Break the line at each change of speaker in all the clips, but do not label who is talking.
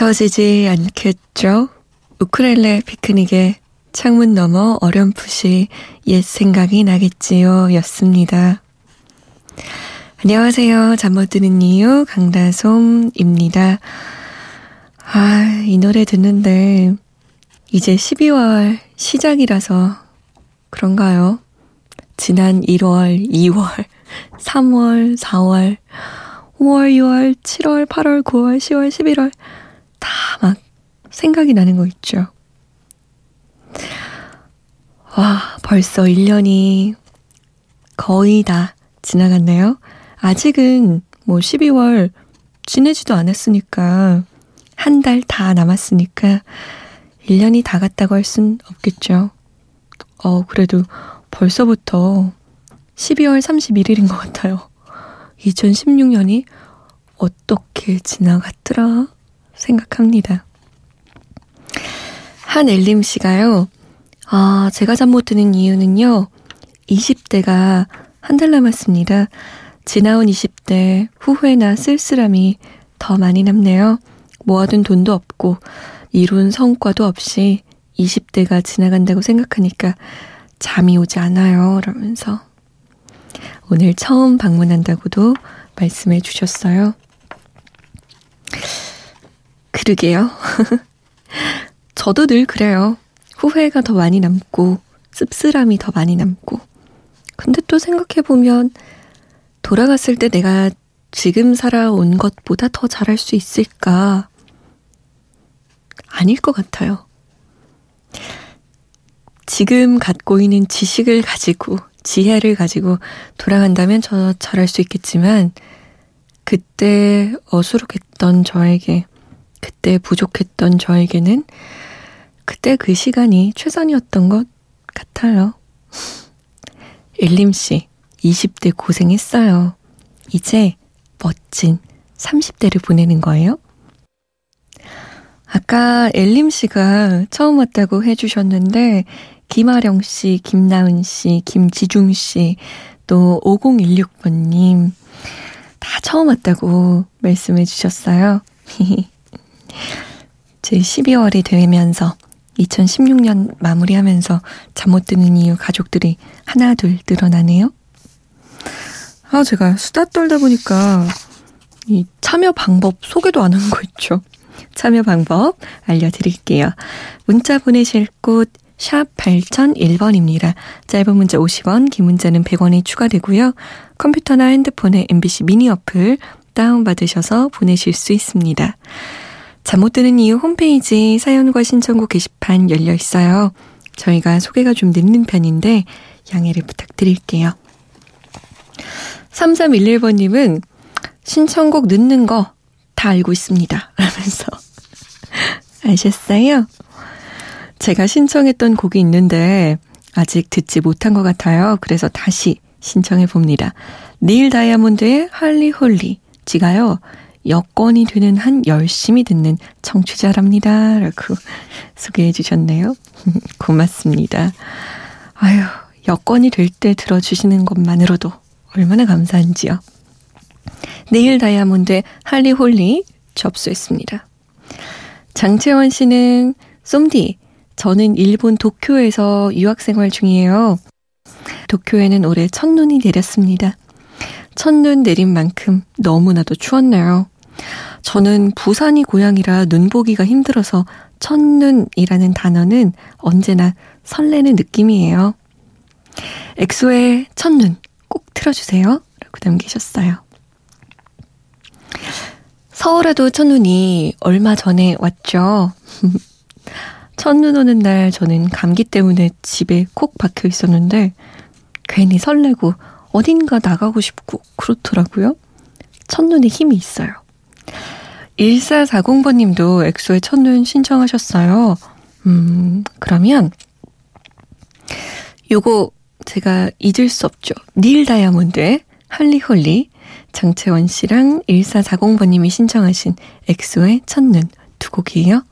잊혀지지 않겠죠? 우크렐레 피크닉에 창문 너머 어렴풋이 옛 생각이 나겠지요 였습니다. 안녕하세요. 잠 못 드는 이유 강다솜입니다. 아, 이 노래 듣는데 이제 12월 시작이라서 그런가요? 지난 1월, 2월, 3월, 4월, 5월, 6월, 7월, 8월, 9월, 10월, 11월 다 막 생각이 나는 거 있죠. 와, 벌써 1년이 거의 다 지나갔네요. 아직은 뭐 12월 지내지도 않았으니까 한 달 다 남았으니까 1년이 다 갔다고 할 순 없겠죠. 어, 그래도 벌써부터 12월 31일인 것 같아요. 2016년이 어떻게 지나갔더라? 생각합니다. 한엘림 씨가요, 아, 제가 잠 못 드는 이유는요, 20대가 한 달 남았습니다. 지나온 20대 후회나 쓸쓸함이 더 많이 남네요. 모아둔 돈도 없고, 이룬 성과도 없이 20대가 지나간다고 생각하니까 잠이 오지 않아요. 라면서 오늘 처음 방문한다고도 말씀해 주셨어요. 그러게요. 저도 늘 그래요. 후회가 더 많이 남고, 씁쓸함이 더 많이 남고. 근데 또 생각해보면, 돌아갔을 때 내가 지금 살아온 것보다 더 잘할 수 있을까? 아닐 것 같아요. 지금 갖고 있는 지식을 가지고, 지혜를 가지고 돌아간다면 저 잘할 수 있겠지만, 그때 어수룩했던 저에게 그때 부족했던 저에게는 그때 그 시간이 최선이었던 것 같아요. 일림씨, 20대 고생했어요. 이제 멋진 30대를 보내는 거예요? 아까 엘림 씨가 처음 왔다고 해주셨는데, 김아령 씨, 김나은 씨, 김지중 씨, 또 5016번님, 다 처음 왔다고 말씀해 주셨어요. 제 12월이 되면서 2016년 마무리하면서 잠 못 드는 이유 가족들이 하나 둘 늘어나네요. 아, 제가 수다 떨다 보니까 이 참여 방법 소개도 안 한 거 있죠. 참여 방법 알려드릴게요. 문자 보내실 곳 샵 8001번입니다. 짧은 문자 50원, 긴 문자는 100원이 추가되고요. 컴퓨터나 핸드폰에 MBC 미니 어플 다운받으셔서 보내실 수 있습니다. 잠 못 드는 이유 홈페이지 사연과 신청곡 게시판 열려 있어요. 저희가 소개가 좀 늦는 편인데 양해를 부탁드릴게요. 3311번님은 신청곡 늦는 거 다 알고 있습니다. 라면서 아셨어요? 제가 신청했던 곡이 있는데 아직 듣지 못한 것 같아요. 그래서 다시 신청해 봅니다. 닐 다이아몬드의 Holly Holy. 지가요. 여건이 되는 한 열심히 듣는 청취자랍니다. 라고 소개해 주셨네요. 고맙습니다. 아유, 여건이 될 때 들어주시는 것만으로도 얼마나 감사한지요. 내일 다이아몬드 할리홀리 접수했습니다. 장채원 씨는 쏨디, 저는 일본 도쿄에서 유학생활 중이에요. 도쿄에는 올해 첫눈이 내렸습니다. 첫눈 내린 만큼 너무나도 추웠네요. 저는 부산이 고향이라 눈 보기가 힘들어서 첫눈이라는 단어는 언제나 설레는 느낌이에요. 엑소의 첫눈 꼭 틀어주세요. 라고 남기셨어요. 서울에도 첫눈이 얼마 전에 왔죠. 첫눈 오는 날 저는 감기 때문에 집에 콕 박혀 있었는데 괜히 설레고 어딘가 나가고 싶고 그렇더라고요. 첫눈에 힘이 있어요. 1440번님도 엑소의 첫눈 신청하셨어요. 음, 그러면 요거 제가 잊을 수 없죠. 닐 다이아몬드의 할리홀리 장채원 씨랑 1440번님이 신청하신 엑소의 첫눈 두 곡이에요.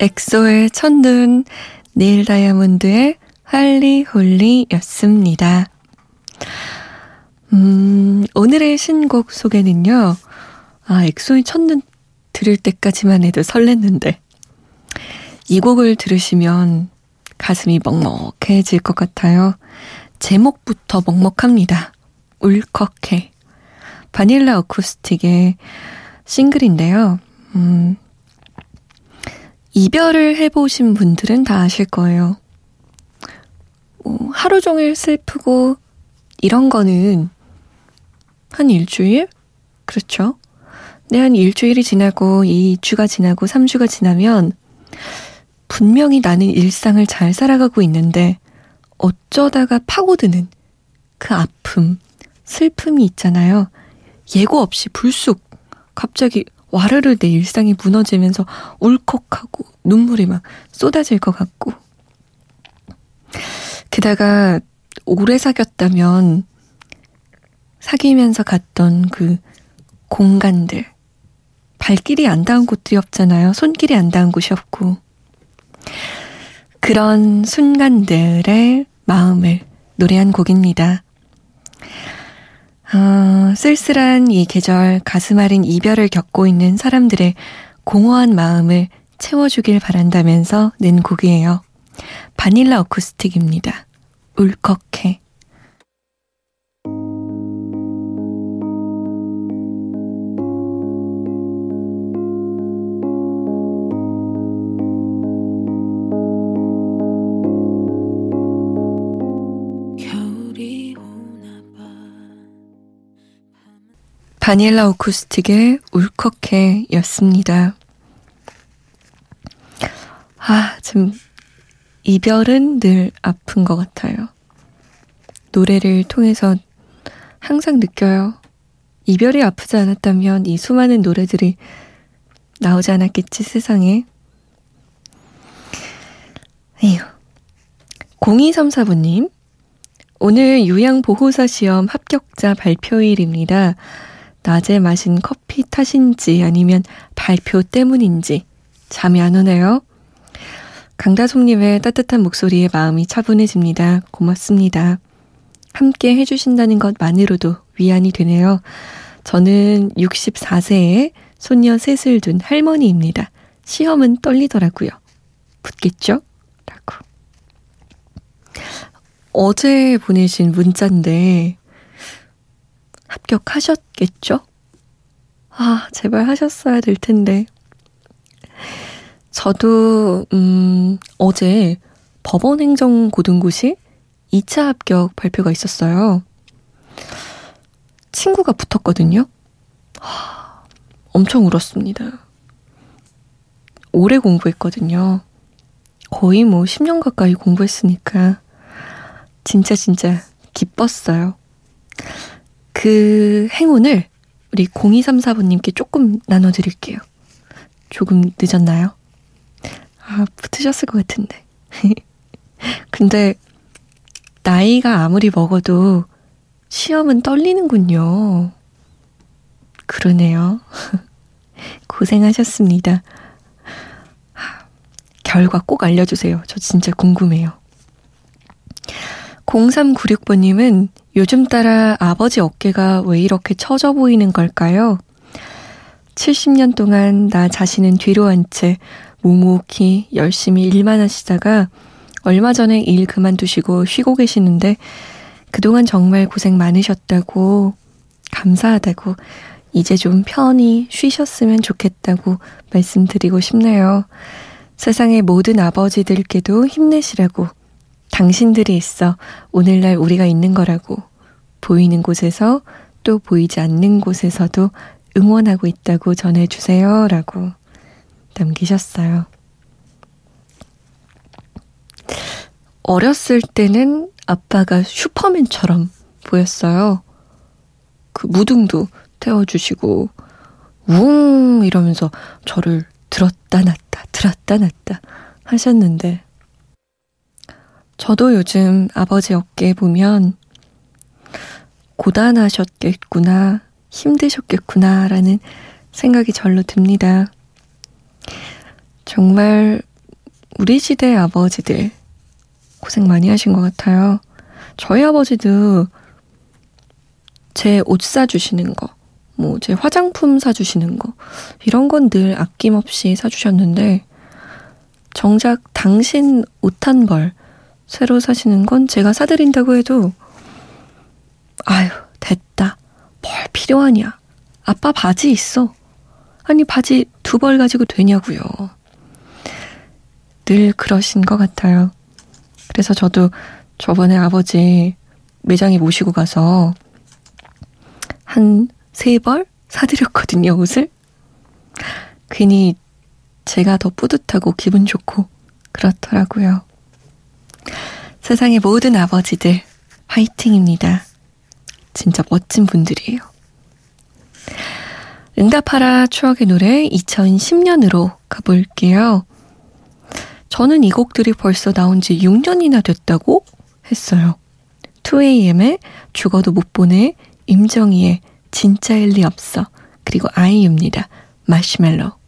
엑소의 첫눈, 네일 다이아몬드의 할리 홀리였습니다. 음, 오늘의 신곡 소개는요. 아, 엑소의 첫눈 들을 때까지만 해도 설렜는데 이 곡을 들으시면 가슴이 먹먹해질 것 같아요. 제목부터 먹먹합니다. 울컥해. 바닐라 어쿠스틱의 싱글인데요. 음, 이별을 해보신 분들은 다 아실 거예요. 어, 하루 종일 슬프고 이런 거는 한 일주일? 그렇죠. 네, 한 일주일이 지나고 2주가 지나고 3주가 지나면 분명히 나는 일상을 잘 살아가고 있는데 어쩌다가 파고드는 그 아픔, 슬픔이 있잖아요. 예고 없이 불쑥 갑자기 와르르 내 일상이 무너지면서 울컥하고 눈물이 막 쏟아질 것 같고. 게다가 오래 사귀었다면 사귀면서 갔던 그 공간들, 발길이 안 닿은 곳들이 없잖아요. 손길이 안 닿은 곳이 없고. 그런 순간들의 마음을 노래한 곡입니다. 어, 쓸쓸한 이 계절 가슴 아린 이별을 겪고 있는 사람들의 공허한 마음을 채워주길 바란다면서 낸 곡이에요. 바닐라 어쿠스틱입니다. 울컥해. 바닐라 오쿠스틱의 울컥해 였습니다. 아, 좀, 이별은 늘 아픈 것 같아요. 노래를 통해서 항상 느껴요. 이별이 아프지 않았다면 이 수많은 노래들이 나오지 않았겠지, 세상에. 에휴. 0234번님, 오늘 요양보호사 시험 합격자 발표일입니다. 낮에 마신 커피 탓인지 아니면 발표 때문인지 잠이 안 오네요. 강다솜님의 따뜻한 목소리에 마음이 차분해집니다. 고맙습니다. 함께 해주신다는 것만으로도 위안이 되네요. 저는 64세에 손녀 셋을 둔 할머니입니다. 시험은 떨리더라고요. 붙겠죠? 라고. 어제 보내신 문자인데, 합격하셨겠죠? 아, 제발 하셨어야 될 텐데. 저도, 음, 어제 법원행정고등고시 2차 합격 발표가 있었어요. 친구가 붙었거든요. 하, 엄청 울었습니다. 오래 공부했거든요. 거의 뭐 10년 가까이 공부했으니까 진짜 진짜 기뻤어요. 그 행운을 우리 0234번님께 조금 나눠드릴게요. 조금 늦었나요? 아, 붙으셨을 것 같은데. 근데, 나이가 아무리 먹어도 시험은 떨리는군요. 그러네요. 고생하셨습니다. 결과 꼭 알려주세요. 저 진짜 궁금해요. 0396번님은 요즘 따라 아버지 어깨가 왜 이렇게 처져 보이는 걸까요? 70년 동안 나 자신은 뒤로 한 채 묵묵히 열심히 일만 하시다가 얼마 전에 일 그만두시고 쉬고 계시는데 그동안 정말 고생 많으셨다고 감사하다고 이제 좀 편히 쉬셨으면 좋겠다고 말씀드리고 싶네요. 세상의 모든 아버지들께도 힘내시라고 당신들이 있어 오늘날 우리가 있는 거라고 보이는 곳에서 또 보이지 않는 곳에서도 응원하고 있다고 전해주세요. 라고 남기셨어요. 어렸을 때는 아빠가 슈퍼맨처럼 보였어요. 그 무등도 태워주시고, 웅! 이러면서 저를 들었다 놨다, 들었다 놨다 하셨는데, 저도 요즘 아버지 어깨 보면 고단하셨겠구나, 힘드셨겠구나, 라는 생각이 절로 듭니다. 정말 우리 시대 아버지들 고생 많이 하신 것 같아요. 저희 아버지도 제 옷 사주시는 거, 뭐, 제 화장품 사주시는 거, 이런 건 늘 아낌없이 사주셨는데, 정작 당신 옷 한 벌 새로 사시는 건 제가 사드린다고 해도, 아유, 됐다. 뭘 필요하냐. 아빠 바지 있어. 아니, 바지 두 벌 가지고 되냐고요. 늘 그러신 것 같아요. 그래서 저도 저번에 아버지 매장에 모시고 가서 한 세 벌 사드렸거든요, 옷을. 괜히 제가 더 뿌듯하고 기분 좋고 그렇더라고요. 세상의 모든 아버지들 화이팅입니다. 진짜 멋진 분들이에요. 응답하라 추억의 노래 2010년으로 가볼게요. 저는 이 곡들이 벌써 나온 지 6년이나 됐다고 했어요. 2AM의 죽어도 못 보내, 임정희의 진짜일 리 없어, 그리고 아이유입니다. 마시멜로.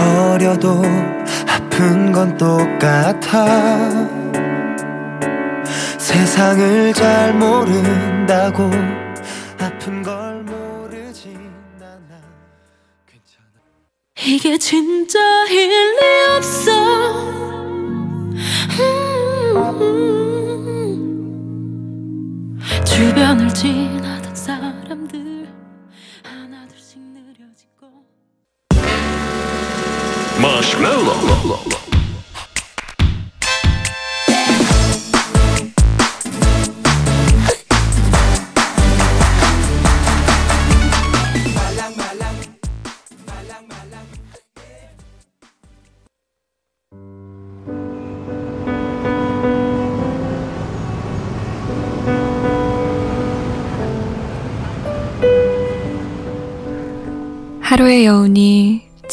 어려도 아픈 건 똑같아. 세상을 잘 모른다고 아픈 걸 모르지 않아.
이게 진짜 일리 없어. 음. 주변을 지나던 사람들 하나둘씩 느려지고
Marshmallow.
하루의 여운이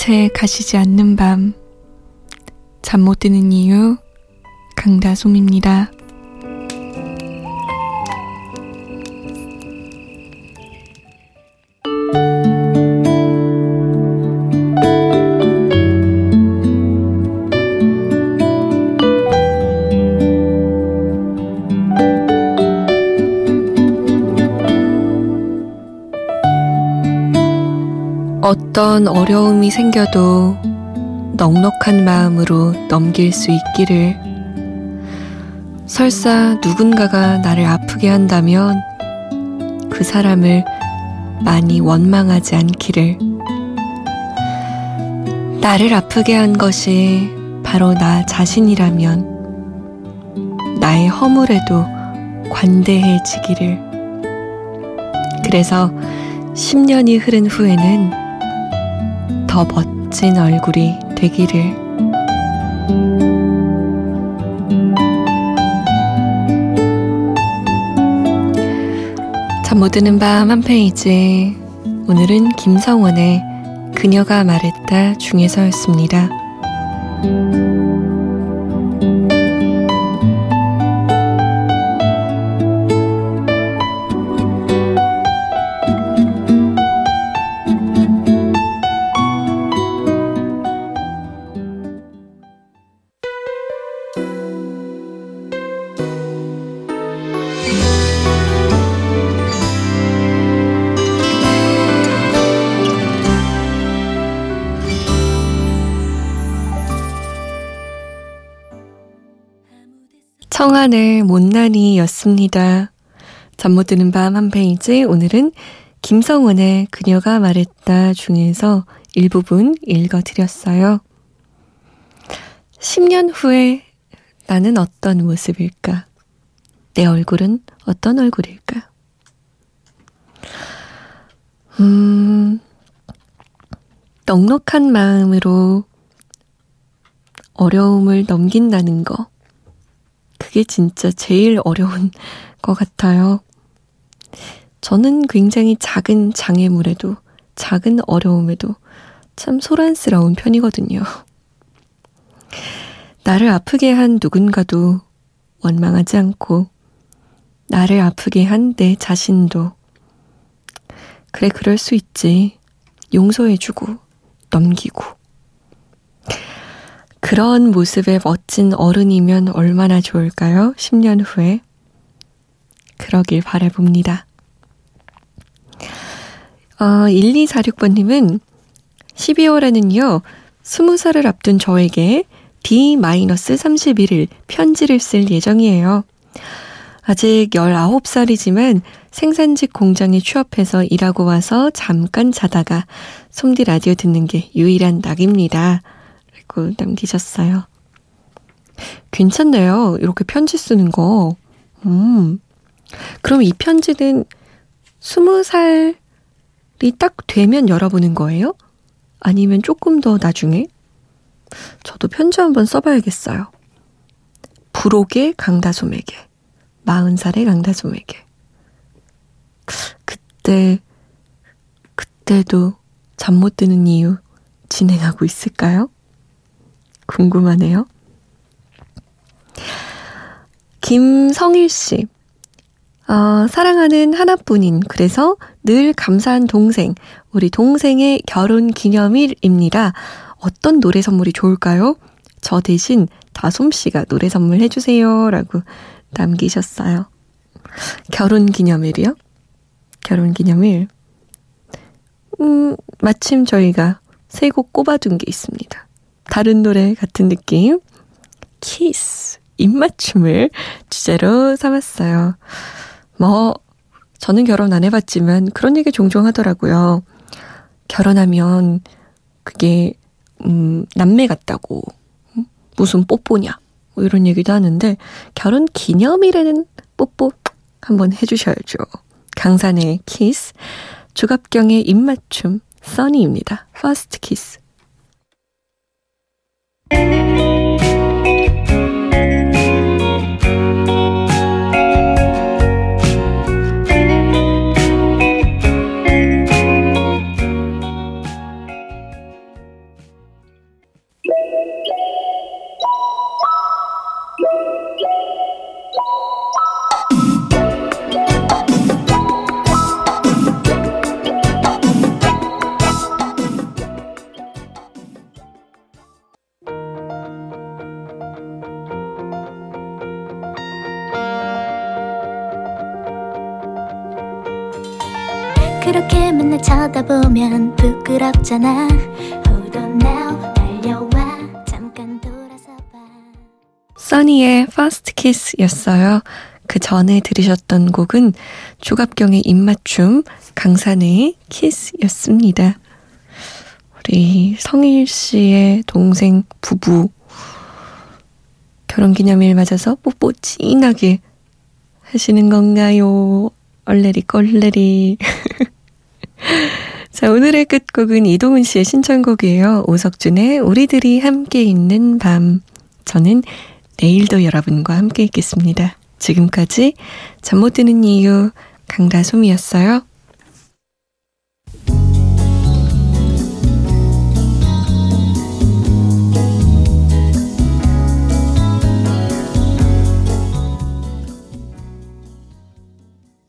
채 가시지 않는 밤. 잠 못 드는 이유, 강다솜입니다. 어떤 어려움이 생겨도 넉넉한 마음으로 넘길 수 있기를. 설사 누군가가 나를 아프게 한다면 그 사람을 많이 원망하지 않기를. 나를 아프게 한 것이 바로 나 자신이라면 나의 허물에도 관대해지기를. 그래서 10년이 흐른 후에는 더 멋진 얼굴이 되기를. 잠 못 드는 밤 한 페이지. 오늘은 김성원의 그녀가 말했다 중에서였습니다. 못난이였습니다. 잠 못 드는 밤 한 페이지 오늘은 김성원의 그녀가 말했다 중에서 일부분 읽어드렸어요. 10년 후에 나는 어떤 모습일까? 내 얼굴은 어떤 얼굴일까? 음, 넉넉한 마음으로 어려움을 넘긴다는 거. 그게 진짜 제일 어려운 것 같아요. 저는 굉장히 작은 장애물에도, 작은 어려움에도 참 소란스러운 편이거든요. 나를 아프게 한 누군가도 원망하지 않고, 나를 아프게 한 내 자신도, 그래, 그럴 수 있지. 용서해주고, 넘기고. 그런 모습의 멋진 어른이면 얼마나 좋을까요? 10년 후에. 그러길 바라봅니다. 어, 1246번님은 12월에는요, 20살을 앞둔 저에게 D-31일 편지를 쓸 예정이에요. 아직 19살이지만 생산직 공장에 취업해서 일하고 와서 잠깐 자다가 솜디 라디오 듣는 게 유일한 낙입니다. 라고 남기셨어요. 괜찮네요. 이렇게 편지 쓰는 거. 음. 그럼 이 편지는 20살이 딱 되면 열어보는 거예요? 아니면 조금 더 나중에? 저도 편지 한번 써봐야겠어요. 부록의 강다솜에게. 40살의 강다솜에게. 그때, 그때도 잠 못 드는 이유 진행하고 있을까요? 궁금하네요. 김성일 씨. 어, 사랑하는 하나뿐인, 그래서 늘 감사한 동생, 우리 동생의 결혼 기념일입니다. 어떤 노래 선물이 좋을까요? 저 대신 다솜 씨가 노래 선물 해주세요. 라고 남기셨어요. 결혼 기념일이요? 결혼 기념일. 음, 마침 저희가 세 곡 꼽아둔 게 있습니다. 다른 노래 같은 느낌. 키스. 입맞춤을 주제로 삼았어요. 뭐, 저는 결혼 안 해봤지만 그런 얘기 종종 하더라고요. 결혼하면 그게, 음, 남매 같다고. 무슨 뽀뽀냐. 뭐 이런 얘기도 하는데, 결혼 기념일에는 뽀뽀 한번 해주셔야죠. 강산의 키스, 조갑경의 입맞춤, 써니입니다. First Kiss.
그렇 부끄럽잖아 Hold on now 달려와 잠깐 돌아서 봐
써니의 Fast Kiss였어요. 그 전에 들으셨던 곡은 조갑경의 입맞춤, 강산의 키스였습니다. 우리 성일 씨의 동생 부부 결혼 기념일 맞아서 뽀뽀 진하게 하시는 건가요? 얼레리 꼴레리. 자, 오늘의 끝곡은 이동훈 씨의 신청곡이에요. 오석준의 우리들이 함께 있는 밤. 저는 내일도 여러분과 함께 있겠습니다. 지금까지 잠 못 드는 이유 강다솜이었어요.